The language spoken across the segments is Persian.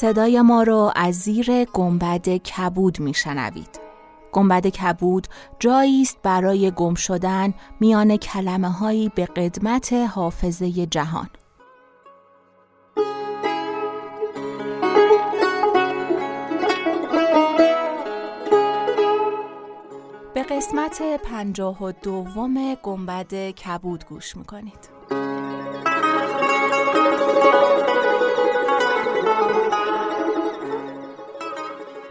صدای ما رو از زیر گنبد کبود میشنوید. گنبد کبود جایی است برای گم شدن میان کلمه هایی به قدمت حافظه جهان. به قسمت پنجاه و دوم گنبد کبود گوش می‌کنید.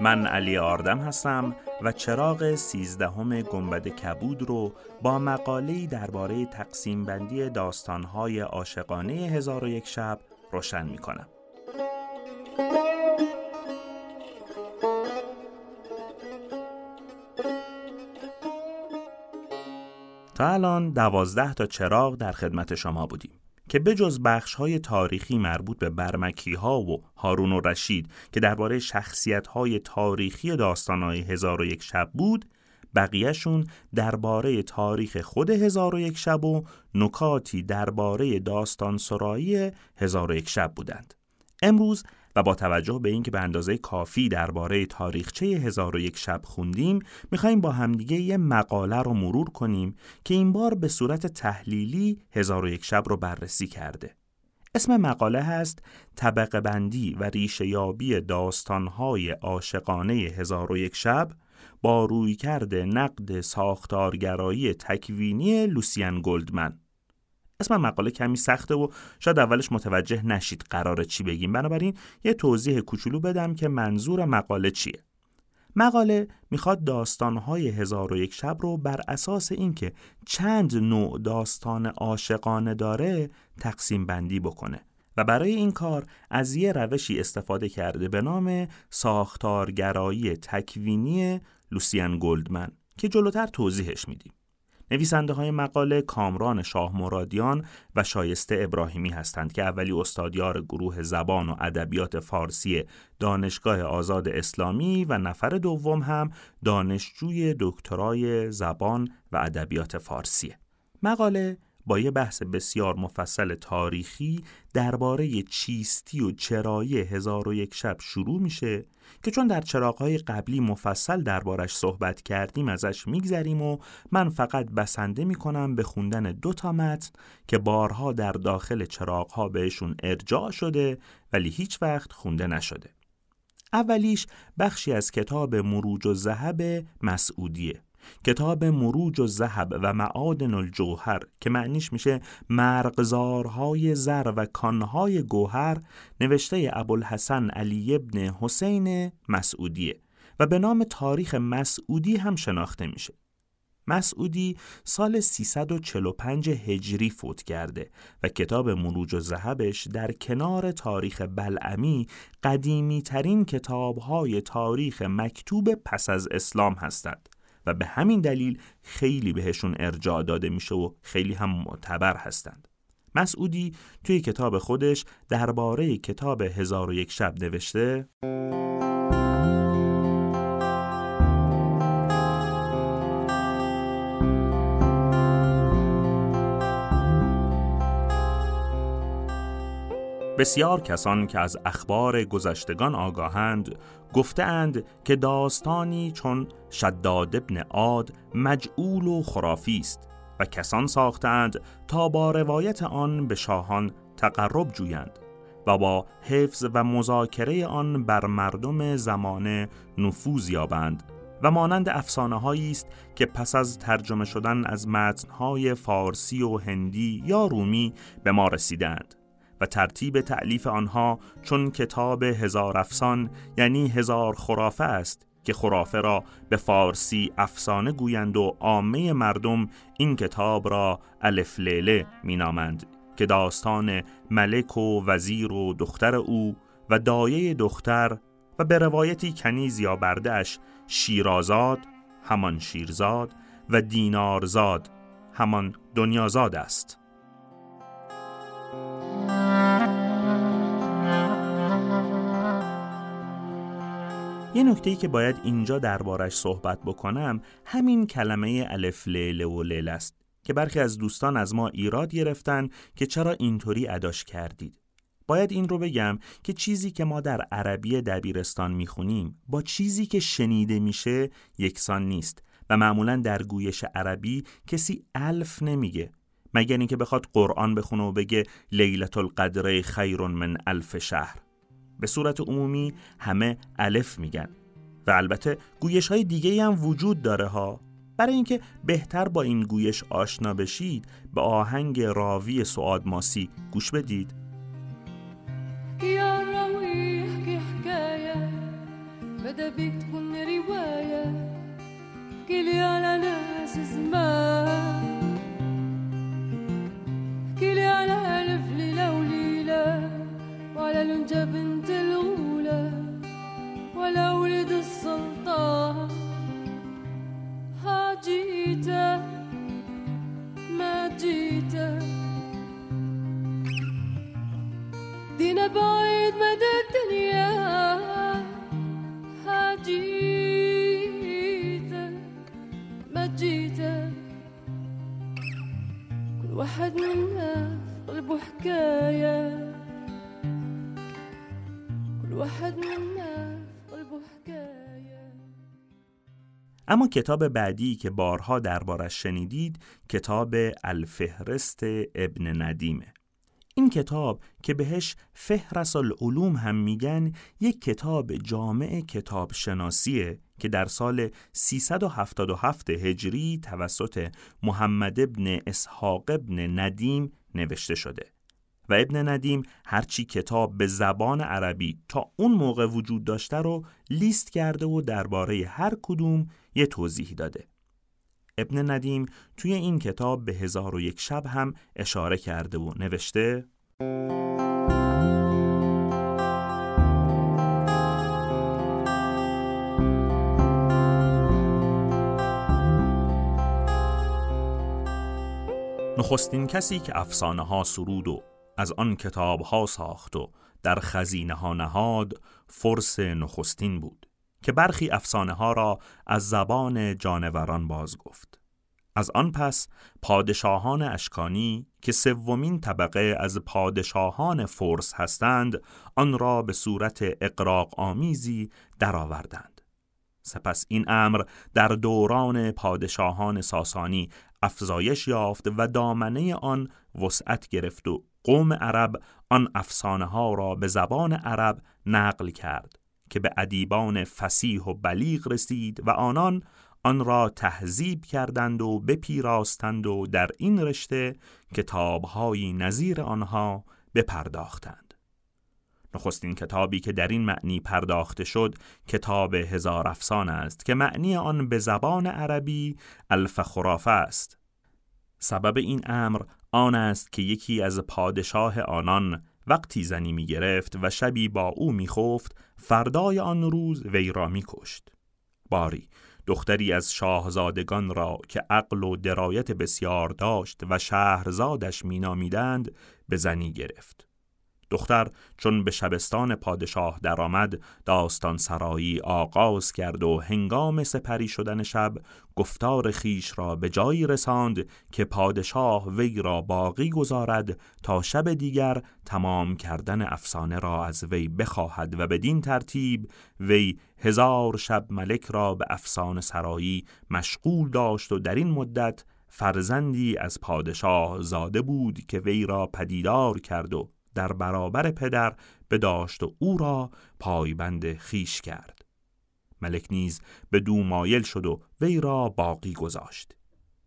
من علی آردم هستم و چراغ سیزدهم گنبد کبود رو با مقاله‌ای درباره تقسیم بندی داستانهای عاشقانه هزار و یک شب روشن می کنم. تا الان دوازده تا چراغ در خدمت شما بودیم. که بجز بخش های تاریخی مربوط به برمکی ها و هارون و رشید که درباره شخصیت های تاریخی داستان های هزار و یک شب بود بقیهشون درباره تاریخ خود هزار و یک شب و نکاتی درباره داستان سرایی هزار و یک شب بودند. امروز و با توجه به اینکه به اندازه کافی درباره تاریخچه هزار و یک شب خوندیم می‌خوایم با همدیگه یه مقاله رو مرور کنیم که این بار به صورت تحلیلی هزار و یک شب رو بررسی کرده. اسم مقاله هست طبقه بندی و ریشه یابی داستانهای عاشقانه هزار و یک شب با رویکرد نقد ساختارگرایی تکوینی لوسیان گلدمن. اسم مقاله کمی سخته و شاید اولش متوجه نشید قرار چی بگیم. بنابراین یه توضیح کوچولو بدم که منظور مقاله چیه. مقاله می‌خواد داستانهای هزار و یک شب رو بر اساس اینکه چند نوع داستان عاشقانه داره تقسیم بندی بکنه و برای این کار از یه روشی استفاده کرده به نام ساختارگرایی تکوینی لوسیان گلدمن که جلوتر توضیحش میدیم. نویسنده های مقاله کامران شاه مرادیان و شایسته ابراهیمی هستند که اولی استادیار گروه زبان و ادبیات فارسی دانشگاه آزاد اسلامی و نفر دوم هم دانشجوی دکترای زبان و ادبیات فارسی. مقاله با یه بحث بسیار مفصل تاریخی درباره چیستی و چرایی هزار و یک شب شروع میشه که چون در چراغهای قبلی مفصل دربارش صحبت کردیم ازش میگذریم و من فقط بسنده می‌کنم به خوندن دو تا متن که بارها در داخل چراغها بهشون ارجاع شده ولی هیچ وقت خونده نشده. اولیش بخشی از کتاب مروج و زهب مسعودیه. کتاب مروج و زهب و معادن الجوهر که معنیش میشه مرغزارهای زر و کانهای گوهر نوشته ابوالحسن علی ابن حسین مسعودیه و به نام تاریخ مسعودی هم شناخته میشه. مسعودی سال 345 هجری فوت کرده و کتاب مروج و زهبش در کنار تاریخ بلعمی قدیمی ترین کتاب های تاریخ مکتوب پس از اسلام هستند. و به همین دلیل خیلی بهشون ارجاع داده میشه و خیلی هم معتبر هستند. مسعودی توی کتاب خودش درباره کتاب هزار و یک شب نوشته بسیار کسان که از اخبار گذشتگان آگاهند گفتند که داستانی چون شداد ابن عاد مجعول و خرافی است و کسان ساختند تا با روایت آن به شاهان تقرب جویند و با حفظ و مذاکره آن بر مردم زمانه نفوذ یابند و مانند افسانه هایی است که پس از ترجمه شدن از متنهای فارسی و هندی یا رومی به ما رسیدند و ترتیب تعلیف آنها چون کتاب هزار افسان یعنی هزار خرافه است که خرافه را به فارسی افسانه گویند و عامه مردم این کتاب را الف لیله مینامند که داستان ملک و وزیر و دختر او و دایه دختر و به روایتی کنیز یا بردش شیرازاد همان شیرزاد و دینارزاد همان دنیازاد است. یه نکته که باید اینجا دربارش صحبت بکنم همین کلمه الف لیله و لیل است که برخی از دوستان از ما ایراد گرفتن که چرا اینطوری اداش کردید. باید این رو بگم که چیزی که ما در عربی دبیرستان می‌خونیم با چیزی که شنیده میشه یکسان نیست و معمولا در گویش عربی کسی الف نمیگه مگر اینکه بخواد قرآن بخونه و بگه لیلت القدر خیر من الف شهر. به صورت عمومی همه الف میگن. و البته گویش های دیگه هم وجود داره ها. برای اینکه بهتر با این گویش آشنا بشید به آهنگ راوی سعاد ماسی گوش بدید. بدا رواية احكيلي على ناس زمان تلنجة بنت الأولى ولا ولد السلطان. ها جيته ما جيته دينا بعيد مدى الدنيا. ها جيته ما جيته كل واحد منا في قلبه حكاية. حكاية اما کتاب بعدی که بارها دربارش شنیدید کتاب الفهرست ابن ندیمه. این کتاب که بهش فهرس العلوم هم میگن یک کتاب جامع کتاب شناسیه که در سال 377 هجری توسط محمد ابن اسحاق ابن ندیم نوشته شده. و ابن ندیم هرچی کتاب به زبان عربی تا اون موقع وجود داشته رو لیست کرده و درباره هر کدوم یه توضیح داده. ابن ندیم توی این کتاب به هزار و یک شب هم اشاره کرده و نوشته نخستین کسی که افسانه ها سرود و از آن کتاب ها ساخت و در خزینه ها نهاد فرس نخستین بود که برخی افسانه ها را از زبان جانوران باز گفت. از آن پس پادشاهان اشکانی که سومین طبقه از پادشاهان فرس هستند آن را به صورت اقراق آمیزی درآوردند. سپس این امر در دوران پادشاهان ساسانی افزایش یافت و دامنه آن وسعت گرفت و قوم عرب آن افسانه ها را به زبان عرب نقل کرد که به ادیبان فسیح و بلیغ رسید و آنان آن را تهذیب کردند و بپیراستند و در این رشته کتابهایی نظیر آنها بپرداختند. نخستین کتابی که در این معنی پرداخته شد کتاب هزار افسان است که معنی آن به زبان عربی الف خرافه است. سبب این امر آن است که یکی از پادشاه آنان وقتی زنی می گرفت و شبی با او می خفت فردای آن روز وی را می کشت. باری دختری از شاهزادگان را که عقل و درایت بسیار داشت و شهرزادش مینامیدند به زنی گرفت. دختر چون به شبستان پادشاه درآمد داستان سرایی آغاز کرد و هنگام سپری شدن شب گفتار خیش را به جایی رساند که پادشاه وی را باقی گذارد تا شب دیگر تمام کردن افسانه را از وی بخواهد و بدین ترتیب وی هزار شب ملک را به افسانه سرایی مشغول داشت و در این مدت فرزندی از پادشاه زاده بود که وی را پدیدار کرد و در برابر پدر بداشت و او را پایبند خیش کرد ملک نیز به دو مایل شد و وی را باقی گذاشت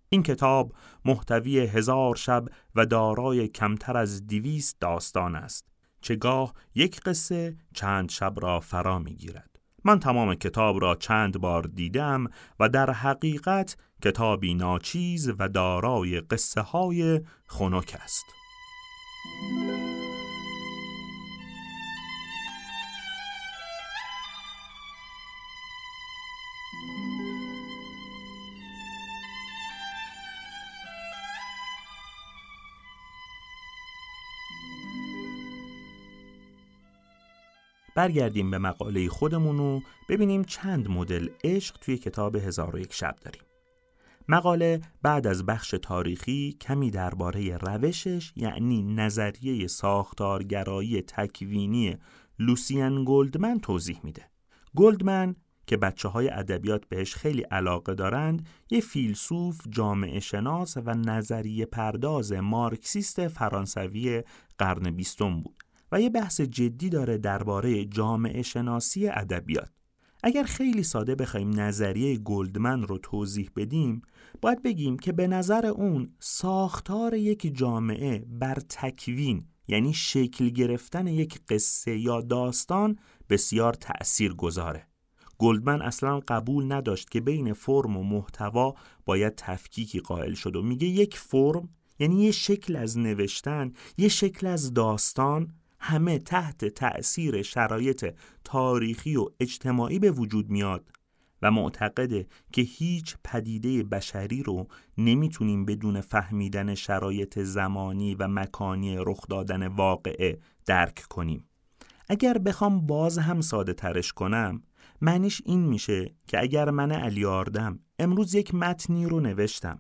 این کتاب محتوی هزار شب و دارای کمتر از دویست داستان است چه گاه یک قصه چند شب را فرا می گیرد. من تمام کتاب را چند بار دیدم و در حقیقت کتابی ناچیز و دارای قصه های خنک است. برگردیم به مقاله خودمون و ببینیم چند مدل عشق توی کتاب هزار و یک شب داریم. مقاله بعد از بخش تاریخی کمی درباره روشش یعنی نظریه ساختارگرایی تکوینی لوسیان گلدمن توضیح میده. گلدمن که بچه های ادبیات بهش خیلی علاقه دارند یه فیلسوف جامعه شناس و نظریه پرداز مارکسیست فرانسوی قرن بیستم بود و یه بحث جدی داره درباره جامعه شناسی ادبیات. اگر خیلی ساده بخوایم نظریه گلدمن رو توضیح بدیم باید بگیم که به نظر اون ساختار یک جامعه بر تکوین یعنی شکل گرفتن یک قصه یا داستان بسیار تأثیر گذاره. گلدمن اصلا قبول نداشت که بین فرم و محتوا باید تفکیکی قائل شد و میگه یک فرم یعنی یه شکل از نوشتن یه شکل از داستان همه تحت تأثیر شرایط تاریخی و اجتماعی به وجود میاد و معتقده که هیچ پدیده بشری رو نمی‌تونیم بدون فهمیدن شرایط زمانی و مکانی رخ دادن واقعه درک کنیم. اگر بخوام باز هم ساده ترش کنم معنیش این میشه که اگر من علی آردم امروز یک متنی رو نوشتم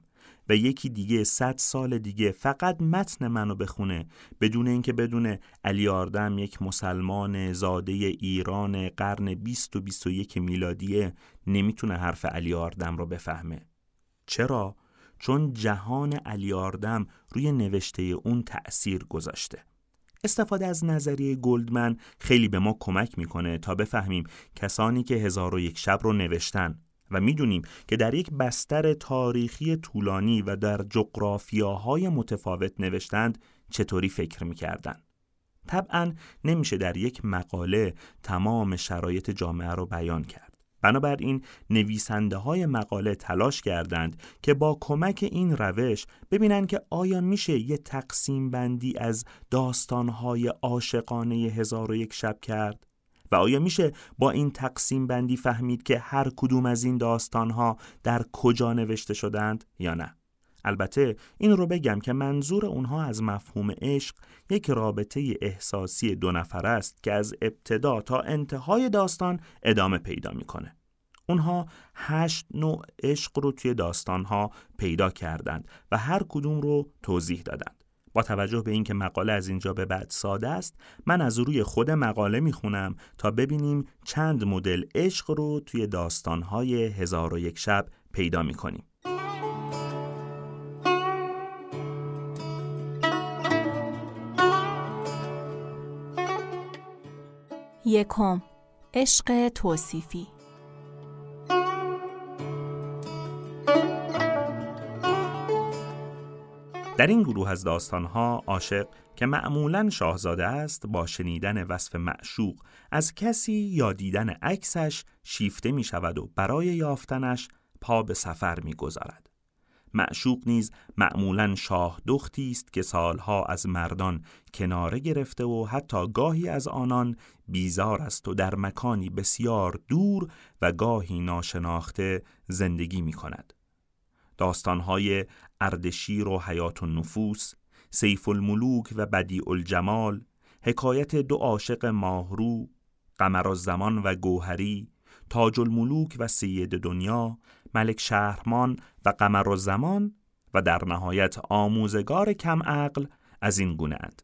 و یکی دیگه صد سال دیگه فقط متن منو بخونه بدون اینکه بدون علی آردم یک مسلمان زاده ایران قرن 20 و 21 میلادیه نمی‌تونه حرف علی آردم رو بفهمه چرا؟ چون جهان علی آردم روی نوشته اون تأثیر گذاشته استفاده از نظریه گلدمن خیلی به ما کمک می‌کنه تا بفهمیم کسانی که هزار و یک شب رو نوشتن و می‌دونیم که در یک بستر تاریخی طولانی و در جغرافیاهای متفاوت نوشتند چطوری فکر می‌کردن. طبعا نمیشه در یک مقاله تمام شرایط جامعه رو بیان کرد. بنابراین نویسنده های مقاله تلاش کردند که با کمک این روش ببینن که آیا میشه یه تقسیم بندی از داستانهای عاشقانه هزار و یک شب کرد؟ و آیا میشه با این تقسیم بندی فهمید که هر کدوم از این ها در کجا نوشته شدند یا نه؟ البته این رو بگم که منظور اونها از مفهوم عشق یک رابطه احساسی دو نفر است که از ابتدا تا انتهای داستان ادامه پیدا می‌کنه. اونها هشت نوع عشق رو توی داستانها پیدا کردند و هر کدوم رو توضیح دادند. با توجه به اینکه مقاله از اینجا به بعد ساده است من از روی خود مقاله می‌خونم تا ببینیم چند مدل عشق رو توی داستانهای هزار و یک شب پیدا می‌کنیم. یکم عشق توصیفی در این گروه از داستانها عاشق که معمولا شاهزاده است با شنیدن وصف معشوق از کسی یا دیدن عکسش شیفته می شود و برای یافتنش پا به سفر می گذارد. معشوق نیز معمولا شاه دختی است که سالها از مردان کناره گرفته و حتی گاهی از آنان بیزار است و در مکانی بسیار دور و گاهی ناشناخته زندگی می کند. داستانهای اردشیر و حیات النفوس، سیف الملوک و بدیع الجمال، حکایت دو عاشق ماهرو، قمر زمان و گوهری، تاج الملوک و سید دنیا، ملک شهرمان و قمر زمان و در نهایت آموزگار کم عقل از این گونه اند.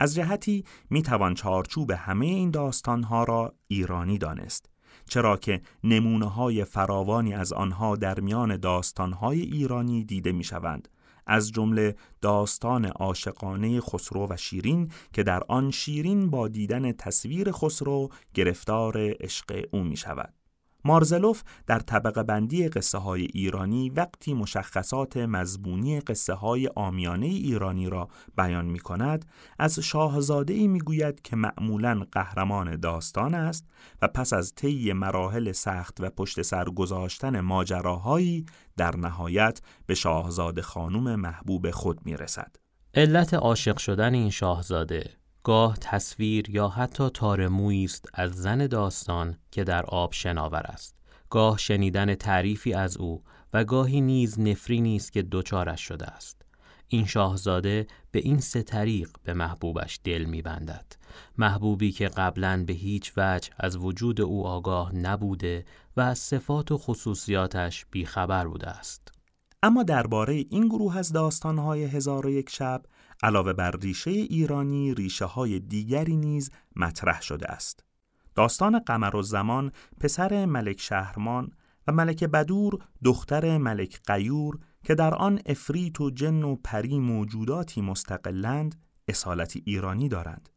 از جهتی می توان چارچوب همه این داستانها را ایرانی دانست چرا که نمونه های فراوانی از آنها در میان داستان های ایرانی دیده می شوند از جمله داستان عاشقانه خسرو و شیرین که در آن شیرین با دیدن تصویر خسرو گرفتار عشق او می شود. مارزلوف در طبقه بندی قصه های ایرانی وقتی مشخصات مضمونی قصه های آمیانه ایرانی را بیان می کند از شاهزاده ای می گوید که معمولا قهرمان داستان است و پس از طی مراحل سخت و پشت سر گذاشتن ماجراهایی در نهایت به شاهزاده خانم محبوب خود می رسد. علت عاشق شدن این شاهزاده گاه تصویر یا حتی تار است از زن داستان که در آب شناور است. گاه شنیدن تعریفی از او و گاهی نیز نفرینی است که دوچارش شده است. این شاهزاده به این سه طریق به محبوبش دل میبندد. محبوبی که قبلا به هیچ وجه از وجود او آگاه نبوده و از صفات و خصوصیاتش بیخبر بوده است. اما درباره این گروه از داستانهای هزار و یک شب علاوه بر ریشه ایرانی ریشه های دیگری نیز مطرح شده است. داستان قمر و زمان پسر ملک شهرمان و ملک بدور دختر ملک قیور که در آن افریت و جن و پری موجوداتی مستقلند اصالت ایرانی دارند.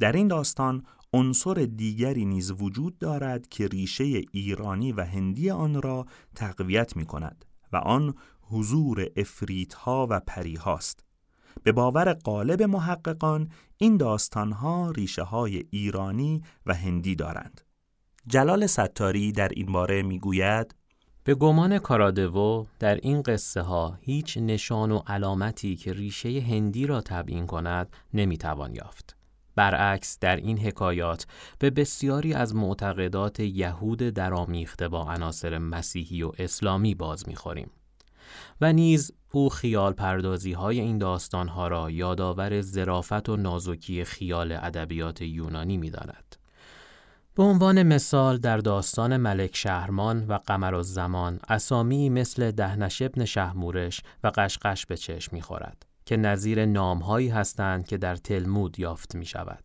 در این داستان عنصر دیگری نیز وجود دارد که ریشه ایرانی و هندی آن را تقویت می کند و آن حضور افریت ها و پری هاست. به باور قالب محققان این داستانها ریشه های ایرانی و هندی دارند. جلال ستاری در این باره می‌گوید به گمان کارادوو در این قصه ها هیچ نشان و علامتی که ریشه هندی را تبیین کند نمی‌توان یافت. برعکس در این حکایات به بسیاری از معتقدات یهود درآمیخته با عناصر مسیحی و اسلامی باز می‌خوریم. و نیز او خیال پردازی های این داستان ها را یادآور ظرافت و نازکی خیال ادبیات یونانی می داند. به عنوان مثال در داستان ملک شهرمان و قمر زمان اسامی مثل دهنش ابن شهمورش و قشقش به چشم خورد که نظیر نامهایی هستند که در تلمود یافت می شود.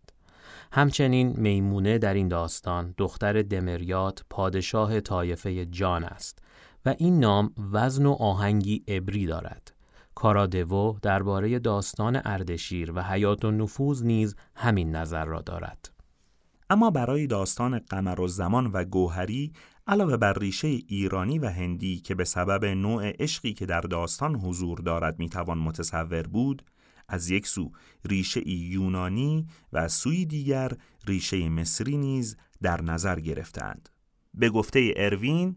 همچنین میمونه در این داستان دختر دمریات پادشاه طایفه جان است و این نام وزن و آهنگی عبری دارد. کارادوو درباره داستان اردشیر و حیات و نفوذ نیز همین نظر را دارد. اما برای داستان قمر و زمان و گوهری علاوه بر ریشه ایرانی و هندی که به سبب نوع عشقی که در داستان حضور دارد می‌توان متصور بود از یک سو ریشه یونانی و سوی دیگر ریشه مصری نیز در نظر گرفتند به گفته اروین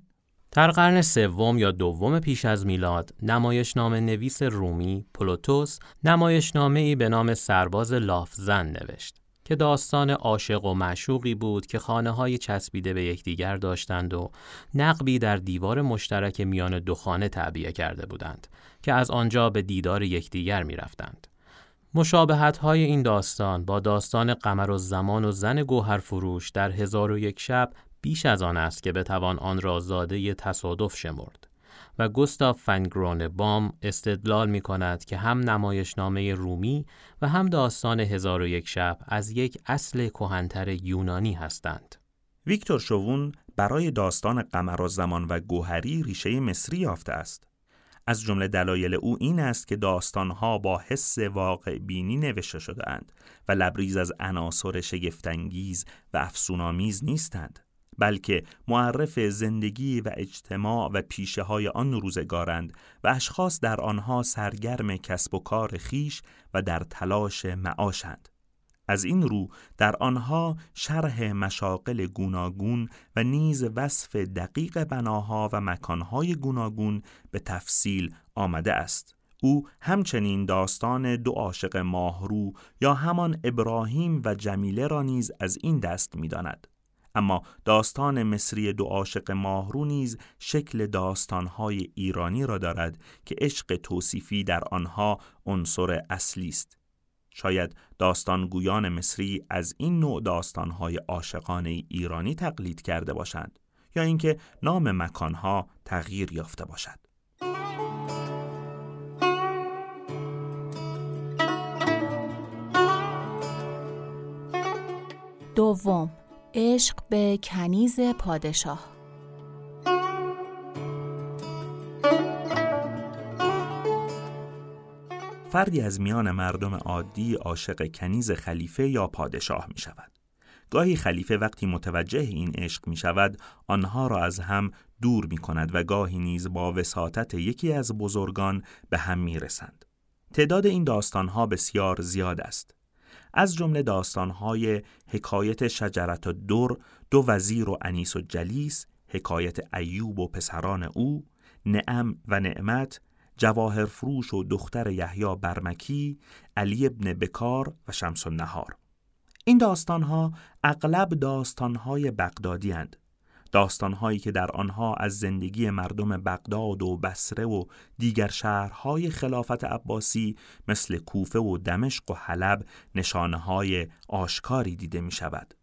در قرن سوم یا دوم پیش از میلاد نمایشنامه نویس رومی پلوتوس نمایشنامه ای به نام سرباز لافزن نوشت که داستان عاشق و معشوقی بود که خانه های چسبیده به یکدیگر داشتند و نقبی در دیوار مشترک میان دو خانه تعبیه کرده بودند که از آنجا به دیدار یکدیگر می رفتند. مشابهت های این داستان با داستان قمر و زمان و زن گوهر فروش در هزار و یک شب بیش از آن است که بتوان آن را زاده تصادف شمرد و گوستاف فنگرون بام استدلال می کند که هم نمایشنامه رومی و هم داستان هزار و یک شب از یک اصل کهنتر یونانی هستند. ویکتور شوون برای داستان قمر و زمان و گوهری ریشه مصری یافته است. از جمله دلایل او این است که داستانها با حس واقع بینی نوشته شده اند و لبریز از عناصر شگفتانگیز و افسونآمیز نیستند. بلکه معرف زندگی و اجتماع و پیشه های آن روزگارند و اشخاص در آنها سرگرم کسب و کار خیش و در تلاش معاشند. از این رو در آنها شرح مشاقل گوناگون و نیز وصف دقیق بناها و مکانهای گوناگون به تفصیل آمده است. او همچنین داستان دو عاشق ماهرو یا همان ابراهیم و جمیله را نیز از این دست می‌داند. اما داستان مصری دو عاشق ماهرو نیز شکل داستانهای ایرانی را دارد که عشق توصیفی در آنها عنصر اصلی است. شاید داستانگویان مصری از این نوع داستانهای عاشقانه ایرانی تقلید کرده باشند یا اینکه نام مکانها تغییر یافته باشد. دوم عشق به کنیز پادشاه فردی از میان مردم عادی عاشق کنیز خلیفه یا پادشاه می شود. گاهی خلیفه وقتی متوجه این عشق می شود آنها را از هم دور می کند و گاهی نیز با وساطت یکی از بزرگان به هم می رسند. تعداد این داستانها بسیار زیاد است. از جمله داستانهای حکایت شجرت و دور، دو وزیر و انیس و جلیس، حکایت ایوب و پسران او، نعم و نعمت، جواهر فروش و دختر یحیی برمکی، علی ابن بکار و شمس النهار. این داستانها اغلب داستانهای بغدادی هند. داستانهایی که در آنها از زندگی مردم بغداد و بصره و دیگر شهرهای خلافت عباسی مثل کوفه و دمشق و حلب نشانه های آشکاری دیده می شود.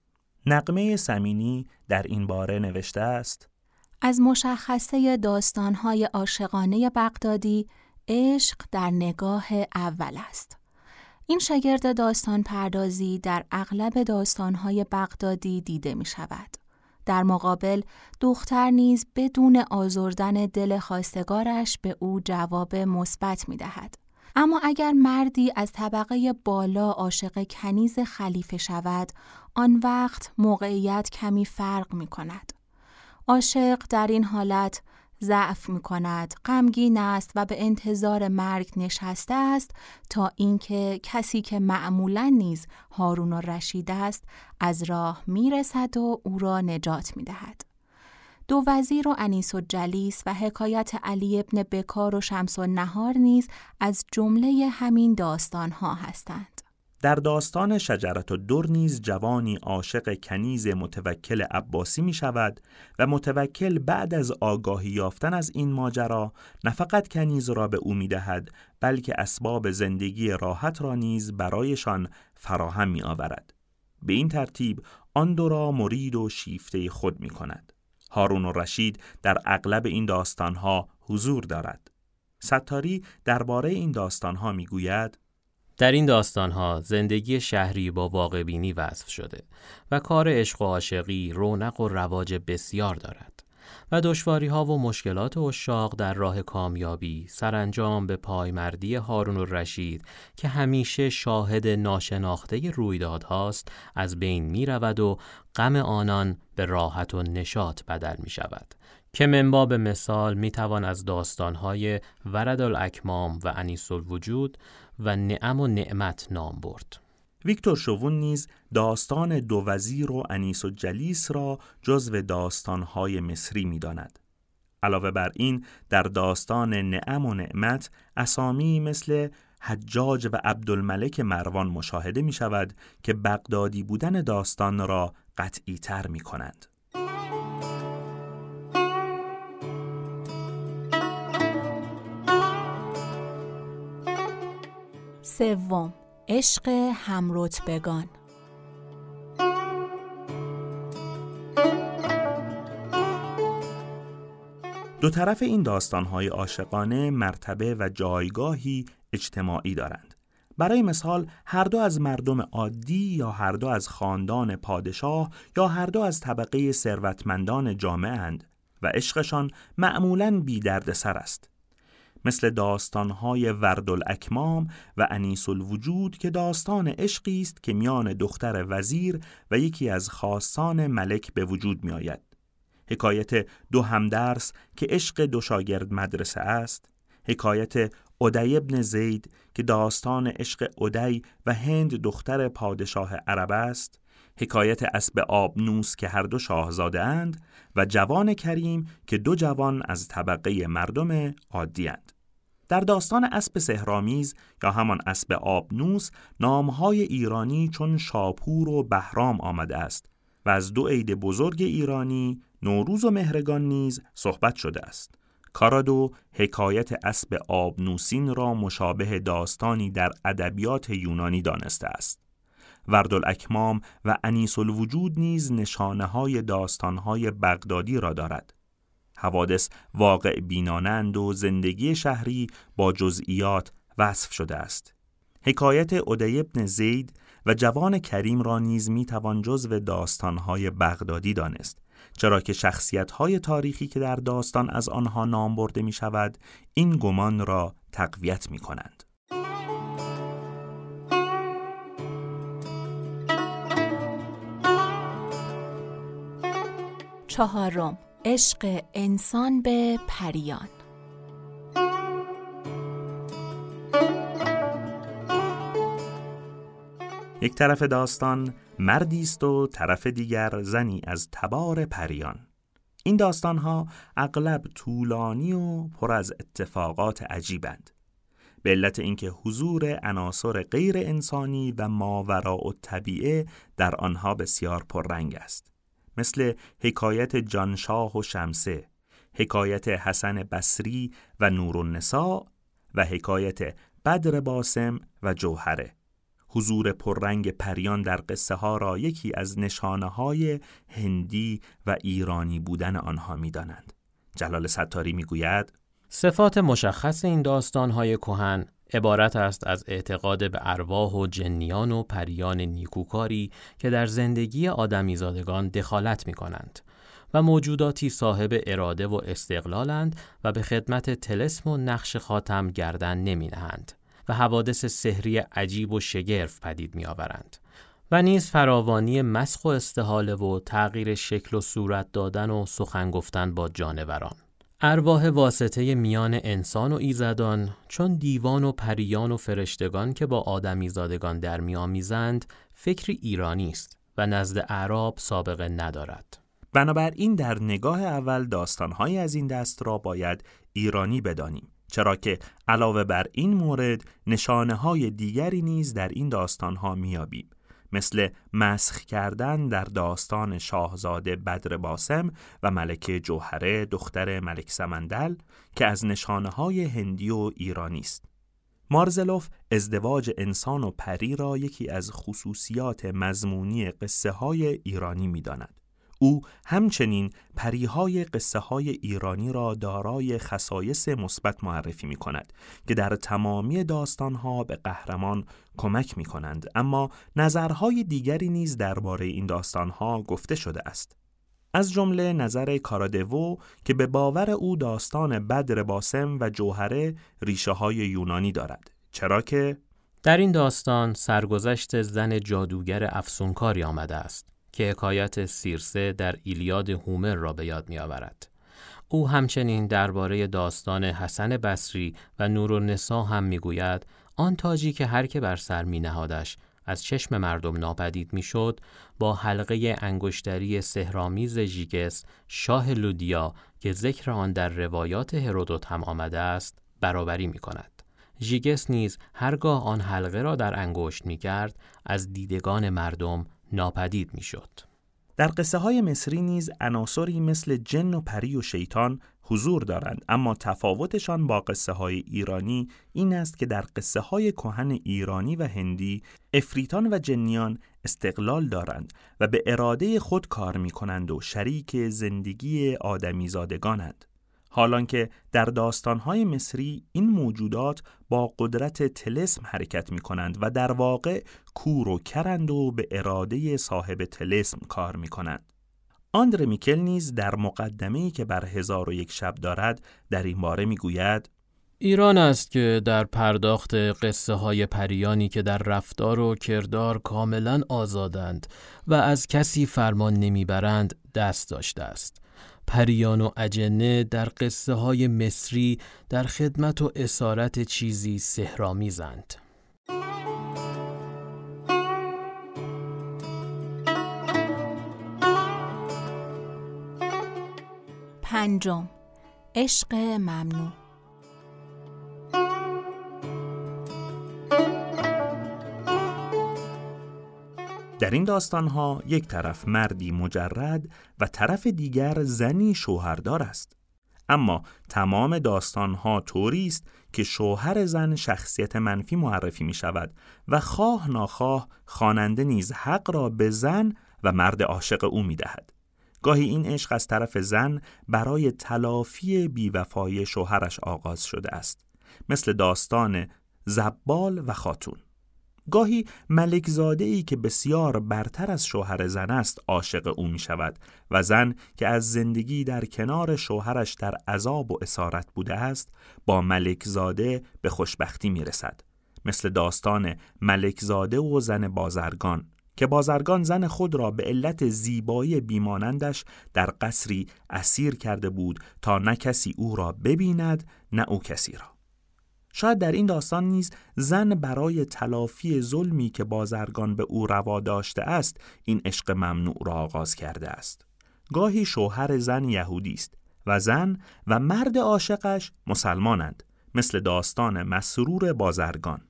نقمه سمینی در این باره نوشته است از مشخصه داستانهای عاشقانه بغدادی عشق در نگاه اول است. این شگرد داستان پردازی در اغلب داستانهای بغدادی دیده می شود. در مقابل دختر نیز بدون آزردن دل خواستگارش به او جواب مثبت می دهد. اما اگر مردی از طبقه بالا عاشق کنیز خلیفه شود، آن وقت موقعیت کمی فرق می کند. عاشق در این حالت ضعف می کند، غمگین است و به انتظار مرگ نشسته است تا اینکه کسی که معمولا نیز هارون و رشید است از راه می رسد و او را نجات می دهد. دو وزیر و انیس و جلیس و حکایت علی ابن بکار و شمس و نهار نیز از جمله همین داستان ها هستند. در داستان شجرت و در نیز جوانی عاشق کنیز متوکل عباسی می شود و متوکل بعد از آگاهی یافتن از این ماجرا نه فقط کنیز را به او می دهد بلکه اسباب زندگی راحت را نیز برایشان فراهم می آورد. به این ترتیب آن دو را مرید و شیفته خود می کند. هارون و رشید در اغلب این داستانها حضور دارد. ستاری درباره این داستانها می گوید در این داستانها زندگی شهری با واقع بینی وصف شده و کار عشق و عاشقی رونق و رواج بسیار دارد و دشواری ها و مشکلات اشاق در راه کامیابی سرانجام به پایمردی هارون و رشید که همیشه شاهد ناشناخته رویدادهاست از بین می رود و غم آنان به راحت و نشاط بدل می شود که منباب مثال می توان از داستانهای ورد الاکمام و انیس الوجود و نعم و نعمت نام برد. ویکتور شوون نیز داستان دو وزیر و انیس و جلیس را جزو داستانهای مصری می داند. علاوه بر این در داستان نعم و نعمت اسامی مثل حجاج و عبدالملک مروان مشاهده می شود که بغدادی بودن داستان را قطعی تر می کنند. سوم عشق همرتبگان دو طرف این داستانهای عاشقانه مرتبه و جایگاهی اجتماعی دارند. برای مثال هر دو از مردم عادی یا هر دو از خاندان پادشاه یا هر دو از طبقه ثروتمندان جامعه اند و عشقشان معمولاً بی درد سر است. مثل داستانهای ورد الاکمام و انیس الوجود که داستان عشقی است که میان دختر وزیر و یکی از خاصان ملک به وجود می آید. حکایت دو همدرس که عشق دو شاگرد مدرسه است حکایت ادی ابن زید که داستان عشق ادی و هند دختر پادشاه عرب است حکایت اسب آبنوس که هر دو شاهزاده اند و جوان کریم که دو جوان از طبقه مردم عادی اند. در داستان اسب سهرامیز یا همان اسب آبنوس نامهای ایرانی چون شاپور و بهرام آمده است و از دو عید بزرگ ایرانی نوروز و مهرگان نیز صحبت شده است. کارادو حکایت اسب آبنوسین را مشابه داستانی در ادبیات یونانی دانسته است. وردالاکمام و انیس الوجود نیز نشانه های داستان های بغدادی را دارد. حوادث واقع بینانند و زندگی شهری با جزئیات وصف شده است. حکایت ادی ابن زید و جوان کریم را نیز می توان جزو داستانهای بغدادی دانست چرا که شخصیت‌های تاریخی که در داستان از آنها نام برده می شود این گمان را تقویت می کنند. چهارم عشق انسان به پریان. یک طرف داستان مردی است و طرف دیگر زنی از تبار پریان. این داستانها اغلب طولانی و پر از اتفاقات عجیبند. به علت اینکه حضور عناصر غیر انسانی و ماوراء طبیعه در آنها بسیار پررنگ است. مثل حکایت جانشاه و شمسه حکایت حسن بصری و نور النساء و حکایت بدر باسم و جوهره حضور پررنگ پریان در قصه ها را یکی از نشانه های هندی و ایرانی بودن آنها می دانند. جلال ستاری می گوید صفات مشخص این داستان های کهن عبارت است از اعتقاد به ارواح و جنیان و پریان نیکوکاری که در زندگی آدمیزادگان دخالت می کنند و موجوداتی صاحب اراده و استقلالند و به خدمت تلسم و نقش خاتم گردن نمی نهند. و حوادث سحری عجیب و شگرف پدید می آورند. و نیز فراوانی مسخ و استحاله و تغییر شکل و صورت دادن و سخن گفتن با جانوران. ارواح واسطه میان انسان و ایزدان چون دیوان و پریان و فرشتگان که با آدمی زادگان در میآمیزند فکر ایرانی است و نزد اعراب سابقه ندارد. بنابراین در نگاه اول داستانهایی از این دست را باید ایرانی بدانیم. چرا که علاوه بر این مورد نشانه های دیگری نیز در این داستان ها میابیم مثل مسخ کردن در داستان شاهزاده بدر باسم و ملکه جوهره دختر ملک سمندل که از نشانه های هندی و ایرانی است. مارزلوف ازدواج انسان و پری را یکی از خصوصیات مضمونی قصه های ایرانی می داند. او همچنین پریهای قصه های ایرانی را دارای خصایص مثبت معرفی می کند که در تمامی داستانها به قهرمان کمک می کنند اما نظرهای دیگری نیز درباره این داستانها گفته شده است. از جمله نظر کارادوو که به باور او داستان بدر باسم و جوهره ریشه های یونانی دارد چرا که در این داستان سرگذشت زن جادوگر افسونکاری آمده است. که حکایت سیرسه در ایلیاد هومر را به یاد می آورد. او همچنین درباره داستان حسن بصری و نور و نسا هم می گوید آن تاجی که هر که بر سر می نهادش از چشم مردم ناپدید می‌شد با حلقه انگشتری سهرامیز ژیگس شاه لودیا که ذکر آن در روایات هرودوت هم آمده است برابری می کند. ژیگس نیز هرگاه آن حلقه را در انگشت می کرد از دیدگان مردم ناپدید می‌شد. در قصه های مصری نیز عناصری مثل جن و پری و شیطان حضور دارند اما تفاوتشان با قصه های ایرانی این است که در قصه های کهن ایرانی و هندی افریتان و جنیان استقلال دارند و به اراده خود کار می کنند و شریک زندگی آدمیزادگانند حالان که در داستانهای مصری این موجودات با قدرت تلسم حرکت می کنند و در واقع کور و کرند و به اراده صاحب تلسم کار می کنند. آندر میکل نیز در مقدمه‌ای که بر هزار و یک شب دارد در این باره می گوید ایران است که در پرداخت قصه های پریانی که در رفتار و کردار کاملا آزادند و از کسی فرمان نمی‌برند دست داشته است. پریان و اجنه در قصه های مصری در خدمت و اسارت چیزی سهرامیزند. پنجم عشق ممنوع در این ها یک طرف مردی مجرد و طرف دیگر زنی شوهردار است. اما تمام ها طوری است که شوهر زن شخصیت منفی معرفی می شود و خواه ناخواه خواننده نیز حق را به زن و مرد عاشق او می دهد. گاهی این عشق از طرف زن برای تلافی بیوفایی شوهرش آغاز شده است مثل داستان زبال و خاتون گاهی ملکزاده ای که بسیار برتر از شوهر زن است عاشق او می شود و زن که از زندگی در کنار شوهرش در عذاب و اسارت بوده است با ملکزاده به خوشبختی می رسد مثل داستان ملکزاده و زن بازرگان که بازرگان زن خود را به علت زیبایی بیمانندش در قصری اسیر کرده بود تا نه کسی او را ببیند نه او کسی را. شاید در این داستان نیز زن برای تلافی ظلمی که بازرگان به او روا داشته است این عشق ممنوع را آغاز کرده است. گاهی شوهر زن یهودی است و زن و مرد عاشقش مسلمانند مثل داستان مسرور بازرگان.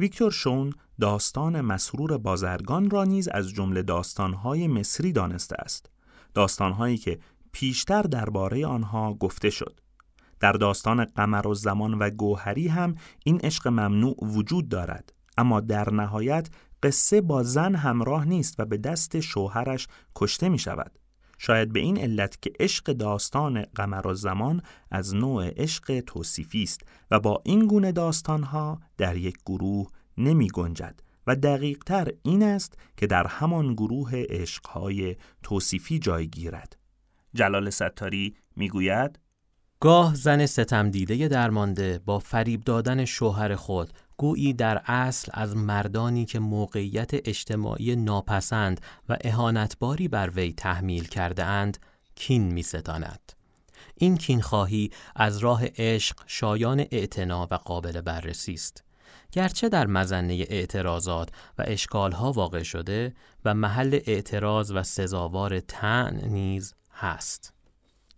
ویکتور شون داستان مسرور بازرگان را نیز از جمله داستانهای مصری دانسته است. داستانهایی که پیشتر درباره آنها گفته شد. در داستان قمر و زمان و گوهری هم این عشق ممنوع وجود دارد اما در نهایت قصه با زن همراه نیست و به دست شوهرش کشته می شود شاید به این علت که عشق داستان قمر و زمان از نوع عشق توصیفی است و با این گونه داستانها در یک گروه نمی گنجد و دقیق تر این است که در همان گروه عشقهای توصیفی جای گیرد. جلال ستاری می‌گوید گاه زن ستم دیده درمانده با فریب دادن شوهر خود گویی در اصل از مردانی که موقعیت اجتماعی ناپسند و اهانتباری بر وی تحمیل کرده اند کین می ستاند. این کینخواهی از راه عشق شایان اعتنا و قابل بررسی است. گرچه در مزنه اعتراضات و اشکالها واقع شده و محل اعتراض و سزاوار تن نیز هست.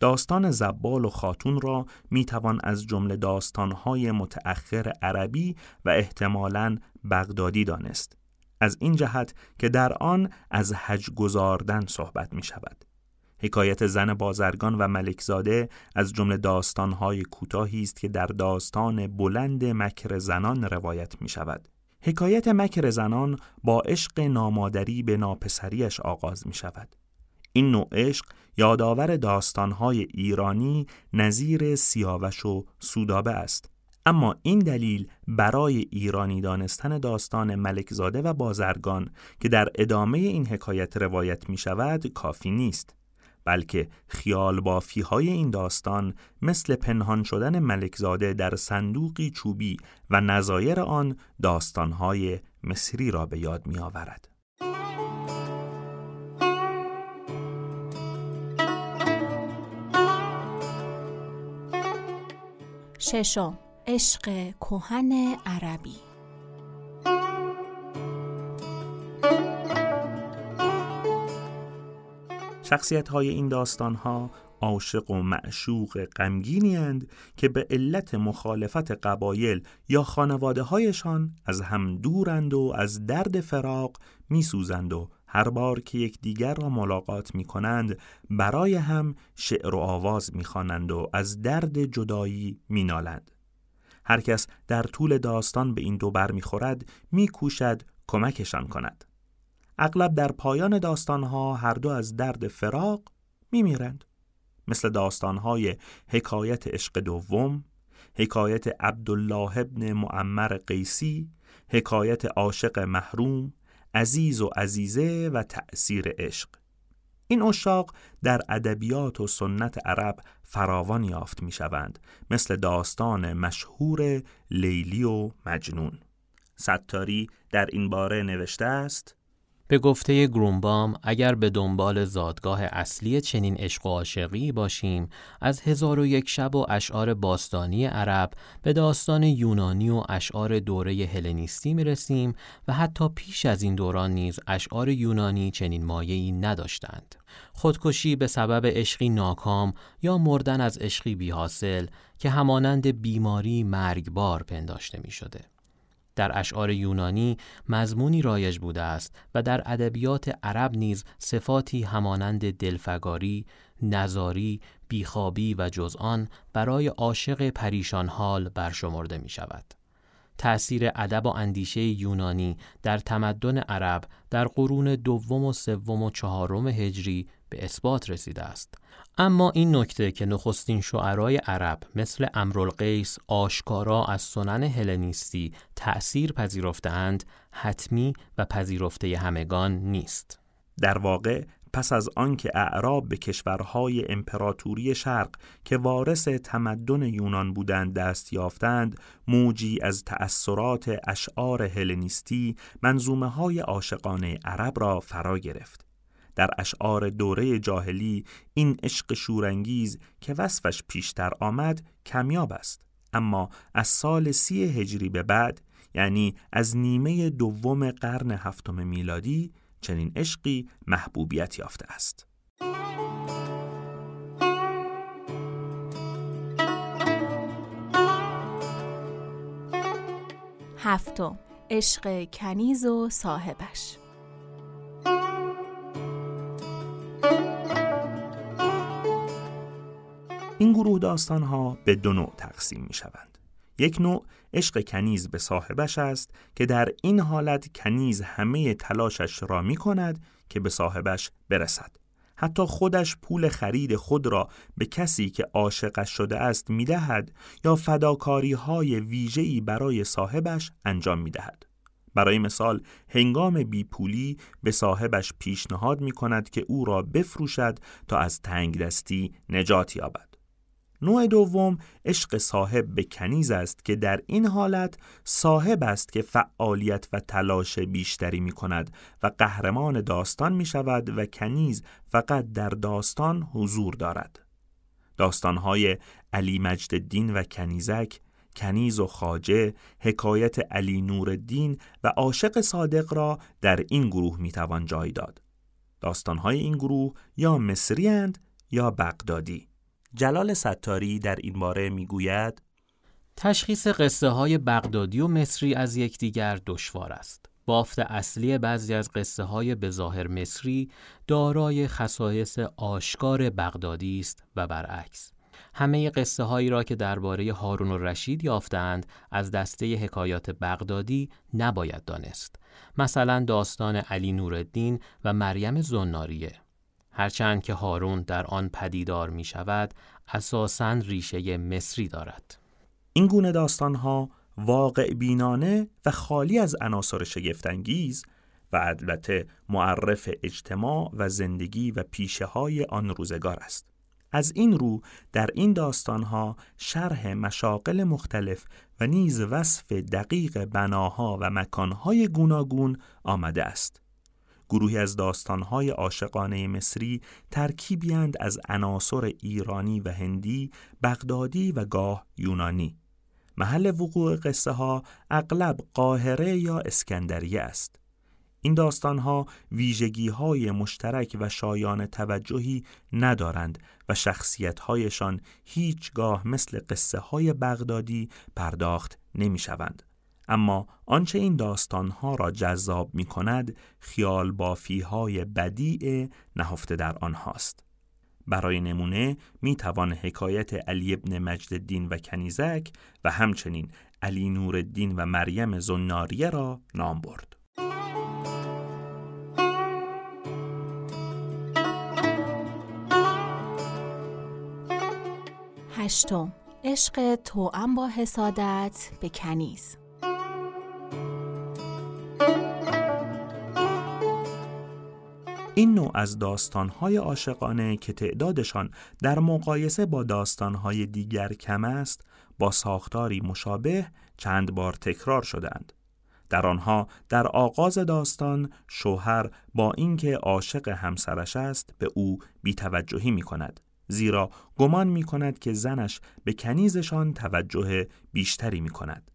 داستان زبال و خاتون را می توان از جمله داستانهای متأخر عربی و احتمالاً بغدادی دانست. از این جهت که در آن از حج گذاردن صحبت می شود. حکایت زن بازرگان و ملکزاده از جمله داستانهای کوتاهی است که در داستان بلند مکر زنان روایت می شود. حکایت مکر زنان با عشق نامادری به ناپسریش آغاز می شود. این نوع عشق یادآور داستانهای ایرانی نظیر سیاوش و سودابه است اما این دلیل برای ایرانی دانستن داستان ملکزاده و بازرگان که در ادامه این حکایت روایت می شود کافی نیست بلکه خیال بافی های این داستان مثل پنهان شدن ملکزاده در صندوقی چوبی و نظایر آن داستانهای مصری را به یاد می آورد. ششم عشق کهن عربی. شخصیت های این داستان ها عاشق و معشوق غمگینی که به علت مخالفت قبایل یا خانواده هایشان از هم دورند و از درد فراق میسوزند و هر بار که یکدیگر را ملاقات می کنند برای هم شعر و آواز می خوانند و از درد جدایی می نالند. هر کس در طول داستان به این دو بر می خورد می کوشد کمکشان کند. اغلب در پایان داستانها هر دو از درد فراق می میرند. مثل داستانهای حکایت عشق دوم، حکایت عبدالله ابن معمر قیسی، حکایت عاشق محروم، عزیز و عزیزه و تأثیر عشق. این اشاق در ادبیات و سنت عرب فراوان یافت می شوند مثل داستان مشهور لیلی و مجنون. ستاری در این باره نوشته است به گفته گرومبام اگر به دنبال زادگاه اصلی چنین عشق و عاشقی باشیم از هزار و یک شب و اشعار باستانی عرب به داستان یونانی و اشعار دوره هلنیستی می رسیم و حتی پیش از این دوران نیز اشعار یونانی چنین مایه‌ای نداشتند. خودکشی به سبب عشقی ناکام یا مردن از عشقی بیحاصل که همانند بیماری مرگبار پنداشته می شده. در اشعار یونانی مضمونی رایج بوده است و در ادبیات عرب نیز صفاتی همانند دلفگاری، نزاری، بیخوابی و جزآن برای عاشق پریشان حال برشمرده می شود. تأثیر ادب و اندیشه یونانی در تمدن عرب در قرون دوم و سوم و چهارم هجری به اثبات رسیده است. اما این نکته که نخستین شعرای عرب مثل امرالقیس آشکارا از سنن هلنیستی تأثیر پذیرفتهاند حتمی و پذیرفته همگان نیست. در واقع پس از آنکه اعراب به کشورهای امپراتوری شرق که وارث تمدن یونان بودند دست یافتند موجی از تأثیرات اشعار هلنیستی منظومه های عاشقانه عرب را فرا گرفت. در اشعار دوره جاهلی این عشق شورانگیز که وصفش پیشتر آمد کمیاب است. اما از سال سی هجری به بعد یعنی از نیمه دوم قرن هفتم میلادی چنین عشقی محبوبیت یافته است. هفتم عشق کنیز و صاحبش. این گروه داستان ها به دو نوع تقسیم می شوند. یک نوع عشق کنیز به صاحبش است که در این حالت کنیز همه تلاشش را می کند که به صاحبش برسد. حتی خودش پول خرید خود را به کسی که عاشقش شده است می دهد یا فداکاری های ویژه‌ای برای صاحبش انجام می دهد. برای مثال هنگام بیپولی به صاحبش پیشنهاد می کند که او را بفروشد تا از تنگ دستی نجات یابد. نوع دوم عشق صاحب به کنیز است که در این حالت صاحب است که فعالیت و تلاش بیشتری می کند و قهرمان داستان می شود و کنیز فقط در داستان حضور دارد. داستانهای علی مجد الدین و کنیزک، کنیز و خاجه، حکایت علی نور الدین و عاشق صادق را در این گروه می توان جای داد. داستانهای این گروه یا مصری یا بغدادی. جلال ستاری در این باره می‌گوید تشخیص قصه های بغدادی و مصری از یکدیگر دشوار است. بافت اصلی بعضی از قصه های به ظاهر مصری دارای خصایص آشکار بغدادی است و برعکس. همه قصه هایی را که درباره هارون و رشید یافتند از دسته حکایات بغدادی نباید دانست. مثلا داستان علی نورالدین و مریم زناریه هرچند که هارون در آن پدیدار می شود اساساً ریشه مصری دارد. این گونه داستانها واقع بینانه و خالی از عناصر شگفتانگیز و البته معرف اجتماع و زندگی و پیشه های آن روزگار است. از این رو در این داستانها شرح مشاقل مختلف و نیز وصف دقیق بناها و مکانهای گوناگون آمده است. گروهی از داستانهای عاشقانه مصری ترکیبیند از عناصر ایرانی و هندی، بغدادی و گاه یونانی. محل وقوع قصه ها اغلب قاهره یا اسکندریه است. این داستانها ویژگی های مشترک و شایان توجهی ندارند و شخصیتهایشان هیچگاه مثل قصه های بغدادی پرداخت نمی شوند. اما آنچه این داستانها را جذاب می کند خیال بافی های بدیع نهفته در آنهاست. برای نمونه می توان حکایت علی ابن مجد الدین و کنیزک و همچنین علی نور الدین و مریم زناریه را نام برد. هشتم عشق توأم با حسادت به کنیز این نوع از داستانهای عاشقانه که تعدادشان در مقایسه با داستانهای دیگر کم است با ساختاری مشابه چند بار تکرار شدند. در آنها در آغاز داستان شوهر با اینکه عاشق همسرش است به او بیتوجهی می کند. زیرا گمان می کند که زنش به کنیزشان توجه بیشتری می کند.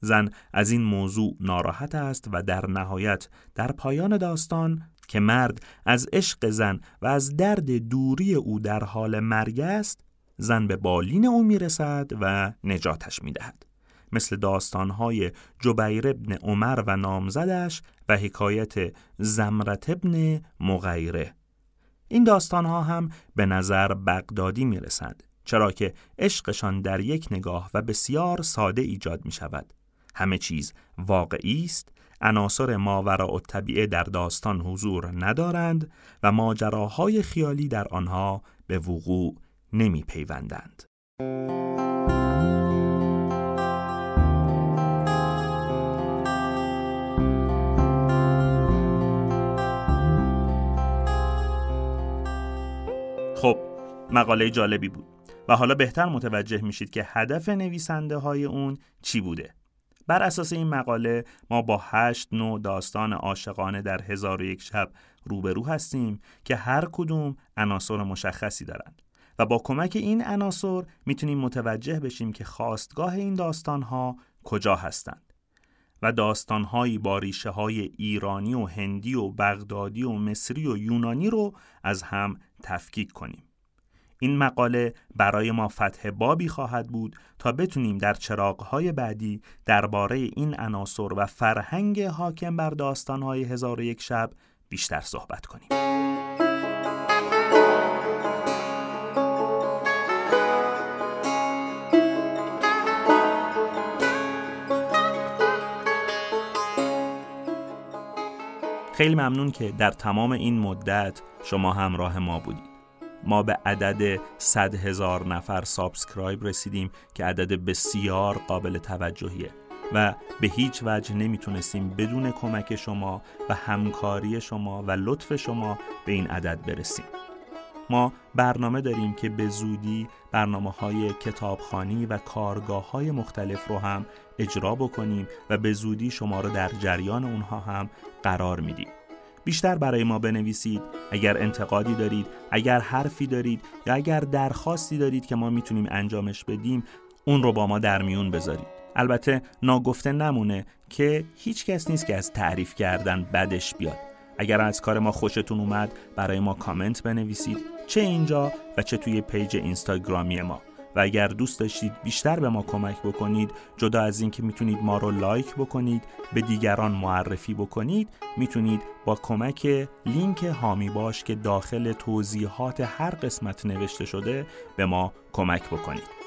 زن از این موضوع ناراحت است و در نهایت در پایان داستان که مرد از عشق زن و از درد دوری او در حال مرگ است زن به بالین او می‌رسد و نجاتش می‌دهد. مثل داستانهای جبیر ابن عمر و نامزدش و حکایت زمرت ابن مغیره. این داستانها هم به نظر بغدادی می‌رسند چرا که عشقشان در یک نگاه و بسیار ساده ایجاد می شود همه چیز واقعی است عناصر ماورا و طبیعه در داستان حضور ندارند و ماجراهای خیالی در آنها به وقوع نمی پیوندند. خب مقاله جالبی بود و حالا بهتر متوجه میشید که هدف نویسنده های اون چی بوده بر اساس این مقاله ما با هشت نوع داستان عاشقانه در هزار و یک شب روبرو هستیم که هر کدوم عناصر مشخصی دارند و با کمک این عناصر می‌تونیم متوجه بشیم که خواستگاه این داستانها کجا هستند و داستانهایی با ریشه های ایرانی و هندی و بغدادی و مصری و یونانی رو از هم تفکیک کنیم. این مقاله برای ما فتح بابی خواهد بود تا بتونیم در چراغهای بعدی درباره این عناصر و فرهنگ حاکم بر داستانهای هزار یک شب بیشتر صحبت کنیم. خیلی ممنون که در تمام این مدت شما همراه ما بودید. ما به عدد 100 هزار نفر سابسکرایب رسیدیم که عدد بسیار قابل توجهیه و به هیچ وجه نمی‌تونستیم بدون کمک شما و همکاری شما و لطف شما به این عدد برسیم. ما برنامه داریم که به زودی برنامه های کتابخانی و کارگاه های مختلف رو هم اجرا بکنیم و به زودی شما رو در جریان اونها هم قرار میدیم. بیشتر برای ما بنویسید. اگر انتقادی دارید اگر حرفی دارید یا اگر درخواستی دارید که ما می‌تونیم انجامش بدیم اون رو با ما در میون بذارید. البته ناگفته نمونه که هیچ کس نیست که از تعریف کردن بدش بیاد. اگر از کار ما خوشتون اومد برای ما کامنت بنویسید. چه اینجا و چه توی پیج اینستاگرامی ما. و اگر دوست داشتید بیشتر به ما کمک بکنید جدا از اینکه می‌تونید ما رو لایک بکنید به دیگران معرفی بکنید می‌تونید با کمک لینک هامی باش که داخل توضیحات هر قسمت نوشته شده به ما کمک بکنید.